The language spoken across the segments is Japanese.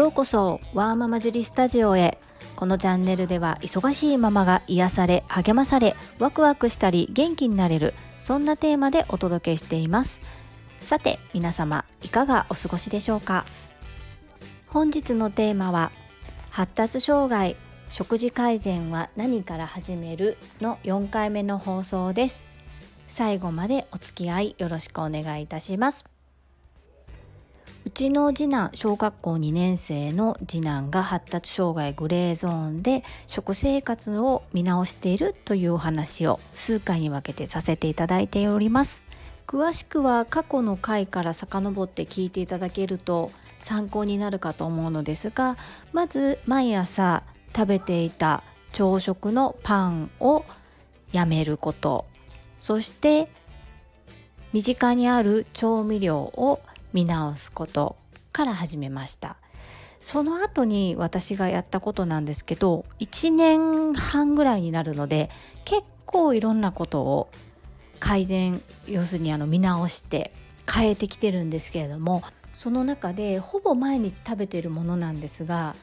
ようこそワーママジュリスタジオへ。このチャンネルでは忙しいママが癒され励まされワクワクしたり元気になれるそんなテーマでお届けしています。さて皆様いかがお過ごしでしょうか？本日のテーマは発達障害食事改善は何から始める？の4回目の放送です。最後までお付き合いよろしくお願いいたします。うちの次男小学校2年生の次男が発達障害グレーゾーンで食生活を見直しているというお話を数回に分けてさせていただいております。詳しくは過去の回から遡って聞いていただけると参考になるかと思うのですがまず毎朝食べていた朝食のパンをやめること。そして身近にある調味料を見直すことから始めました。その後に私がやったことなんですけど1年半ぐらいになるので結構いろんなことを改善要するにあの見直して変えてきてるんですけれどもその中でほぼ毎日食べてるものなんですが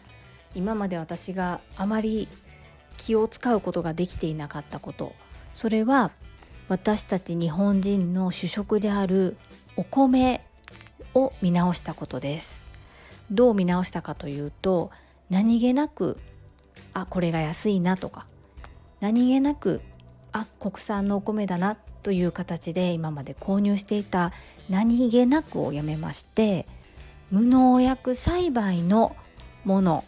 今まで私があまり気を使うことができていなかったことそれは私たち日本人の主食であるお米を見直したことです。どう見直したかというと何気なくあこれが安いなとか何気なくあ国産のお米だなという形で今まで購入していた何気なくをやめまして無農薬栽培のもの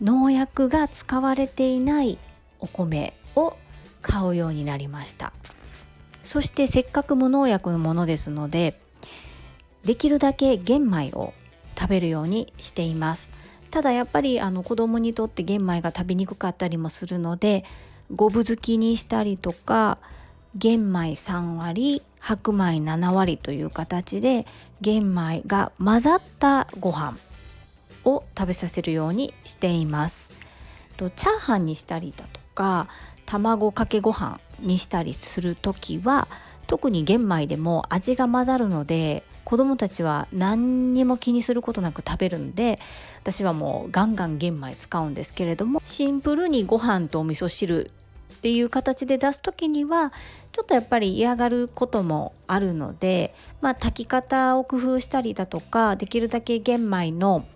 農薬が使われていないお米を買うようになりました。そしてせっかく無農薬のものですのでできるだけ玄米を食べるようにしています。ただやっぱりあの子供にとって玄米が食べにくかったりもするので五分好きにしたりとか玄米3割白米7割という形で玄米が混ざったご飯を食べさせるようにしています。とチャーハンにしたりだとか卵かけご飯にしたりする時は特に玄米でも味が混ざるので子供たちは何にも気にすることなく食べるんで私はもうガンガン玄米使うんですけれどもシンプルにご飯とお味噌汁っていう形で出す時にはちょっとやっぱり嫌がることもあるのでまあ炊き方を工夫したりだとかできるだけ玄米の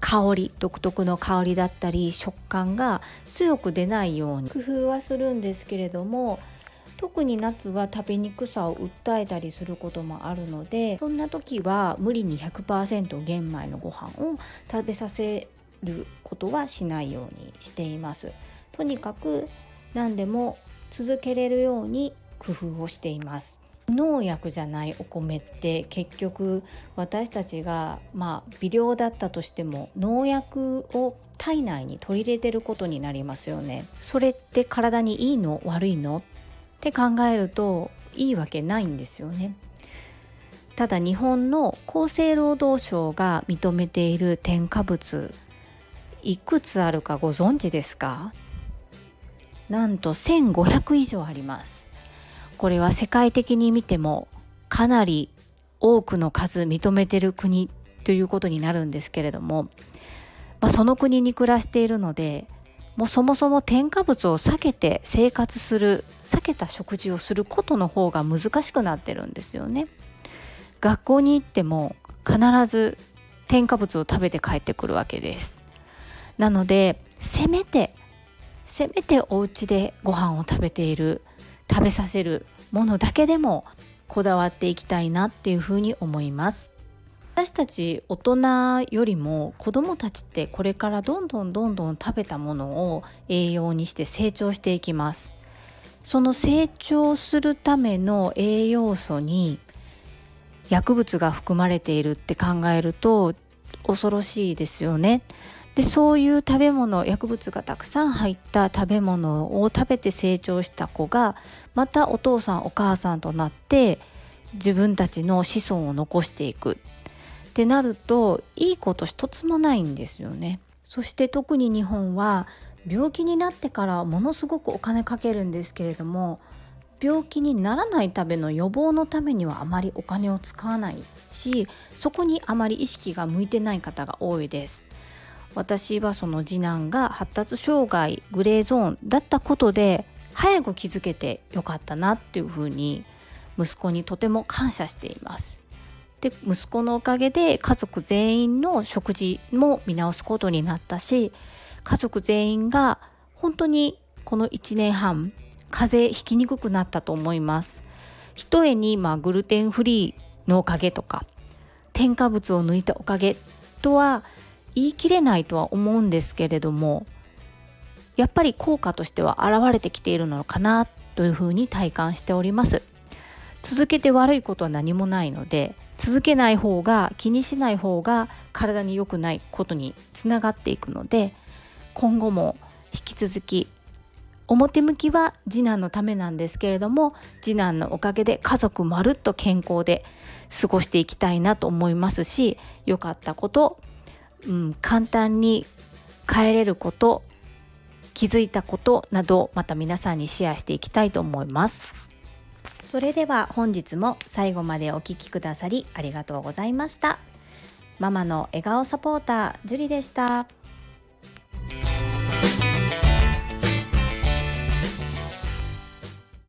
香り独特の香りだったり食感が強く出ないように工夫はするんですけれども特に夏は食べにくさを訴えたりすることもあるのでそんな時は無理に100%玄米のご飯を食べさせることはしないようにしています。とにかく何でも続けれるように工夫をしています。農薬じゃないお米って結局私たちがまあ微量だったとしても農薬を体内に取り入れてることになりますよね。それって体にいいの？悪いの？って考えるといいわけないんですよね。ただ日本の厚生労働省が認めている添加物いくつあるかご存知ですか？なんと1500以上ありますこれは世界的に見てもかなり多くの数認めてる国ということになるんですけれども、まあ、その国に暮らしているのでもうそもそも添加物を避けて生活する避けた食事をすることの方が難しくなってるんですよね。学校に行っても必ず添加物を食べて帰ってくるわけです。なのでせめてせめてお家でご飯を食べている食べさせるものだけでもこだわっていきたいなっていうふうに思います。私たち大人よりも子どもたちってこれからどんどんどんどん食べたものを栄養にして成長していきます。その成長するための栄養素に薬物が含まれているって考えると恐ろしいですよね。でそういう食べ物薬物がたくさん入った食べ物を食べて成長した子がまたお父さんお母さんとなって自分たちの子孫を残していく。ってなるといいこと一つもないんですよね。そして特に日本は病気になってからものすごくお金かけるんですけれども病気にならないための予防のためにはあまりお金を使わないしそこにあまり意識が向いてない方が多いです私はその次男が発達障害グレーゾーンだったことで早く気づけてよかったなっていうふうに息子にとても感謝していますで息子のおかげで家族全員の食事も見直すことになったし家族全員が本当にこの1年半風邪ひきにくくなったと思います。ひとえにまあグルテンフリーのおかげとか添加物を抜いたおかげとは言い切れないとは思うんですけれどもやっぱり効果としては現れてきているのかなというふうに体感しております。続けて悪いことは何もないので続けない方が気にしない方が体に良くないことにつながっていくので今後も引き続き表向きは次男のためなんですけれども次男のおかげで家族まるっと健康で過ごしていきたいなと思いますし良かったこと、うん、簡単に変えれること気づいたことなどまた皆さんにシェアしていきたいと思います。それでは本日も最後までお聴きくださりありがとうございましたママの笑顔サポータージュリでした。